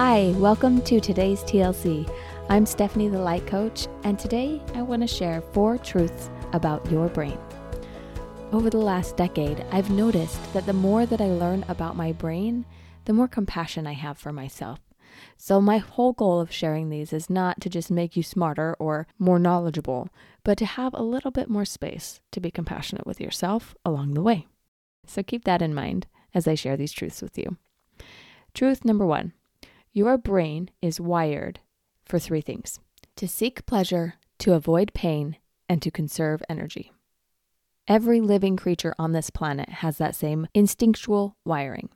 Hi, welcome to today's TLC. I'm Stephanie, the Light Coach, and today I want to share four truths about your brain. Over the last decade, I've noticed that the more that I learn about my brain, the more compassion I have for myself. So, my whole goal of sharing these is not to just make you smarter or more knowledgeable, but to have a little bit more space to be compassionate with yourself along the way. So, keep that in mind as I share these truths with you. Truth number one your brain is wired for three things to seek pleasure, to avoid pain, and to conserve energy. Every living creature on this planet has that same instinctual wiring.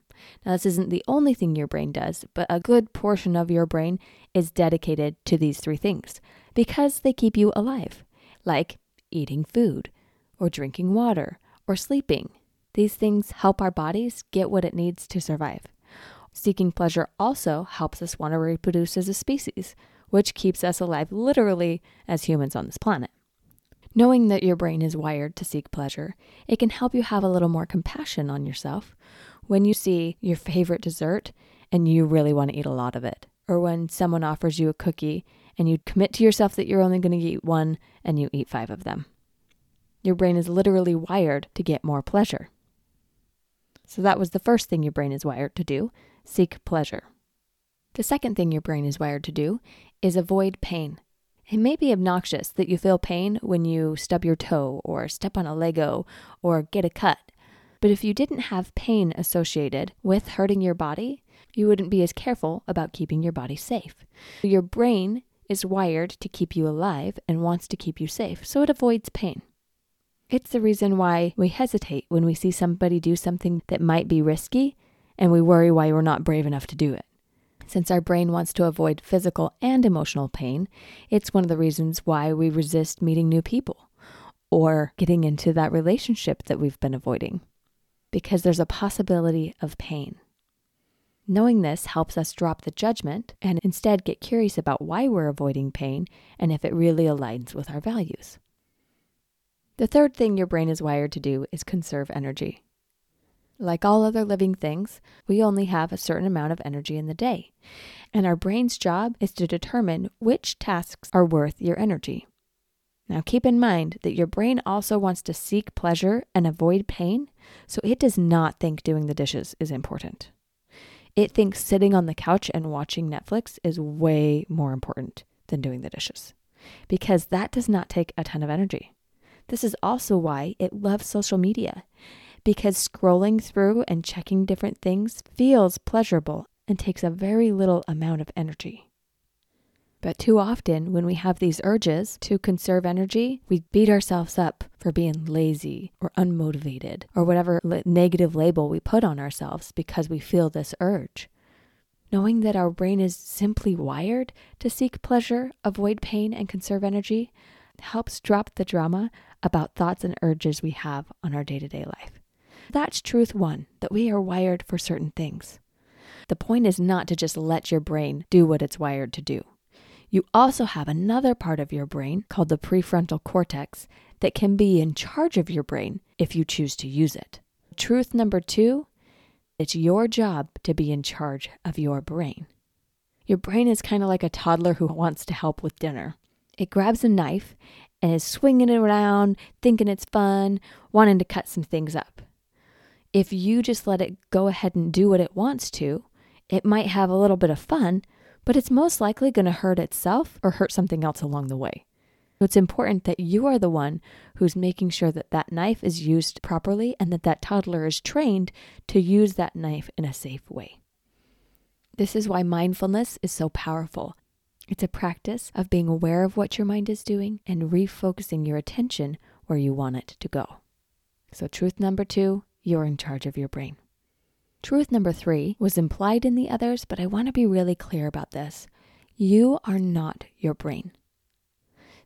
Now, this isn't the only thing your brain does, but a good portion of your brain is dedicated to these three things because they keep you alive, like eating food, or drinking water, or sleeping. These things help our bodies get what it needs to survive. Seeking pleasure also helps us want to reproduce as a species, which keeps us alive literally as humans on this planet. Knowing that your brain is wired to seek pleasure, it can help you have a little more compassion on yourself when you see your favorite dessert and you really want to eat a lot of it, or when someone offers you a cookie and you commit to yourself that you're only going to eat one and you eat five of them. Your brain is literally wired to get more pleasure. So that was the first thing your brain is wired to do seek pleasure. The second thing your brain is wired to do is avoid pain. It may be obnoxious that you feel pain when you stub your toe or step on a Lego or get a cut. But if you didn't have pain associated with hurting your body, you wouldn't be as careful about keeping your body safe. Your brain is wired to keep you alive and wants to keep you safe, so it avoids pain. It's the reason why we hesitate when we see somebody do something that might be risky and we worry why we're not brave enough to do it. Since our brain wants to avoid physical and emotional pain, it's one of the reasons why we resist meeting new people or getting into that relationship that we've been avoiding, because there's a possibility of pain. Knowing this helps us drop the judgment and instead get curious about why we're avoiding pain and if it really aligns with our values. The third thing your brain is wired to do is conserve energy. Like all other living things, we only have a certain amount of energy in the day. And our brain's job is to determine which tasks are worth your energy. Now, keep in mind that your brain also wants to seek pleasure and avoid pain, so it does not think doing the dishes is important. It thinks sitting on the couch and watching Netflix is way more important than doing the dishes because that does not take a ton of energy. This is also why it loves social media because scrolling through and checking different things feels pleasurable and takes a very little amount of energy. But too often, when we have these urges to conserve energy, we beat ourselves up for being lazy or unmotivated or whatever negative label we put on ourselves because we feel this urge. Knowing that our brain is simply wired to seek pleasure, avoid pain, and conserve energy helps drop the drama about thoughts and urges we have on our day to day life. That's truth one that we are wired for certain things. The point is not to just let your brain do what it's wired to do. You also have another part of your brain called the prefrontal cortex that can be in charge of your brain if you choose to use it. Truth number two it's your job to be in charge of your brain. Your brain is kind of like a toddler who wants to help with dinner. It grabs a knife and is swinging it around, thinking it's fun, wanting to cut some things up if you just let it go ahead and do what it wants to, it might have a little bit of fun, but it's most likely going to hurt itself or hurt something else along the way. It's important that you are the one who's making sure that that knife is used properly and that that toddler is trained to use that knife in a safe way. This is why mindfulness is so powerful. It's a practice of being aware of what your mind is doing and refocusing your attention where you want it to go. So, truth number two you're in charge of your brain. Truth number three was implied in the others, but I want to be really clear about this. You are not your brain.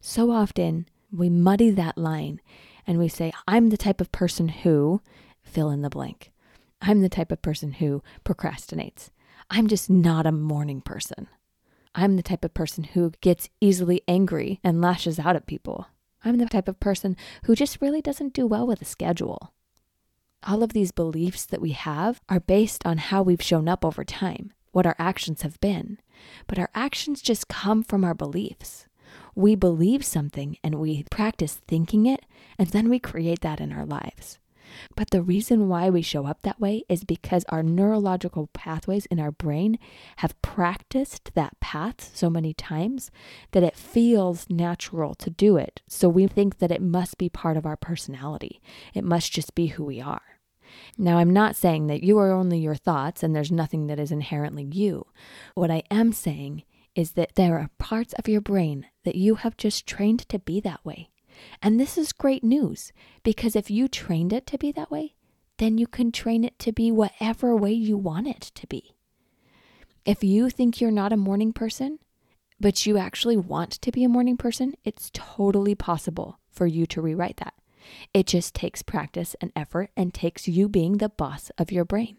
So often we muddy that line and we say, I'm the type of person who fill in the blank. I'm the type of person who procrastinates. I'm just not a morning person. I'm the type of person who gets easily angry and lashes out at people. I'm the type of person who just really doesn't do well with a schedule all of these beliefs that we have are based on how we've shown up over time. what our actions have been, but our actions just come from our beliefs. We believe something and we practice thinking it, and then we create that in our lives. But the reason why we show up that way is because our neurological pathways in our brain have practiced that path so many times that it feels natural to do it. So we think that it must be part of our personality, it must just be who we are. Now, I'm not saying that you are only your thoughts and there's nothing that is inherently you. What I am saying is that there are parts of your brain that you have just trained to be that way. And this is great news because if you trained it to be that way, then you can train it to be whatever way you want it to be. If you think you're not a morning person, but you actually want to be a morning person, it's totally possible for you to rewrite that. It just takes practice and effort and takes you being the boss of your brain.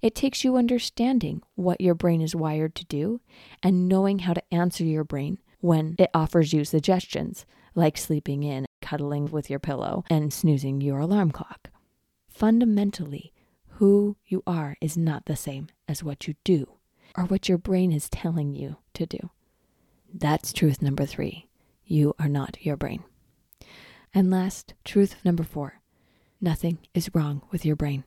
It takes you understanding what your brain is wired to do and knowing how to answer your brain when it offers you suggestions like sleeping in, cuddling with your pillow, and snoozing your alarm clock. Fundamentally, who you are is not the same as what you do or what your brain is telling you to do. That's truth number three. You are not your brain. And last, truth number four nothing is wrong with your brain.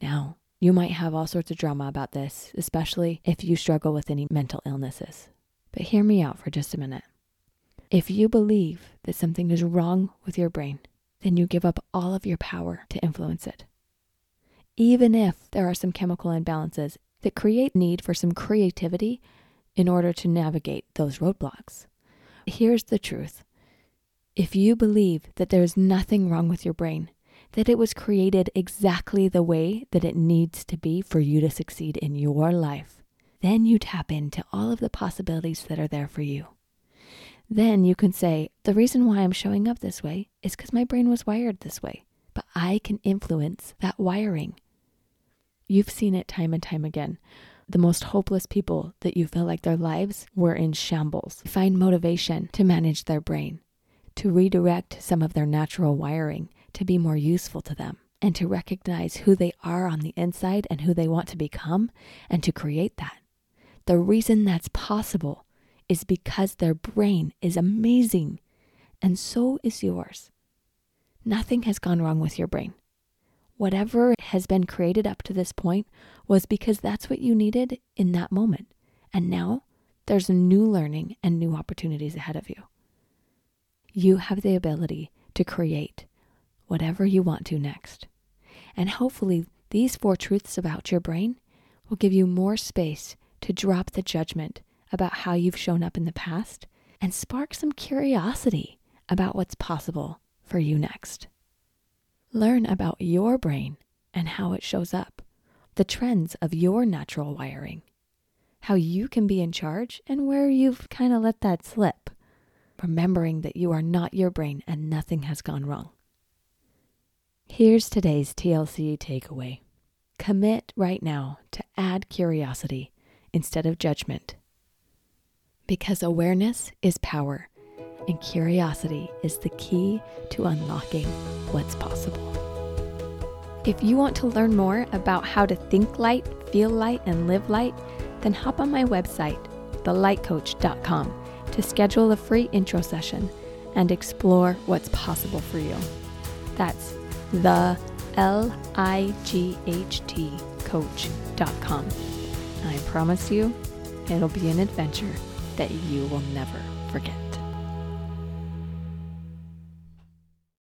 Now, you might have all sorts of drama about this, especially if you struggle with any mental illnesses. But hear me out for just a minute. If you believe that something is wrong with your brain, then you give up all of your power to influence it. Even if there are some chemical imbalances that create need for some creativity in order to navigate those roadblocks. Here's the truth. If you believe that there is nothing wrong with your brain, that it was created exactly the way that it needs to be for you to succeed in your life, then you tap into all of the possibilities that are there for you. Then you can say, the reason why I'm showing up this way is because my brain was wired this way, but I can influence that wiring. You've seen it time and time again. The most hopeless people that you feel like their lives were in shambles find motivation to manage their brain, to redirect some of their natural wiring to be more useful to them, and to recognize who they are on the inside and who they want to become, and to create that. The reason that's possible is because their brain is amazing, and so is yours. Nothing has gone wrong with your brain. Whatever has been created up to this point was because that's what you needed in that moment. And now there's new learning and new opportunities ahead of you. You have the ability to create whatever you want to next. And hopefully, these four truths about your brain will give you more space to drop the judgment about how you've shown up in the past and spark some curiosity about what's possible for you next. Learn about your brain and how it shows up, the trends of your natural wiring, how you can be in charge, and where you've kind of let that slip, remembering that you are not your brain and nothing has gone wrong. Here's today's TLC takeaway commit right now to add curiosity instead of judgment because awareness is power, and curiosity is the key to unlocking what's possible. If you want to learn more about how to think light, feel light, and live light, then hop on my website, thelightcoach.com, to schedule a free intro session and explore what's possible for you. That's the L I G H T coach.com. I promise you, it'll be an adventure that you will never forget.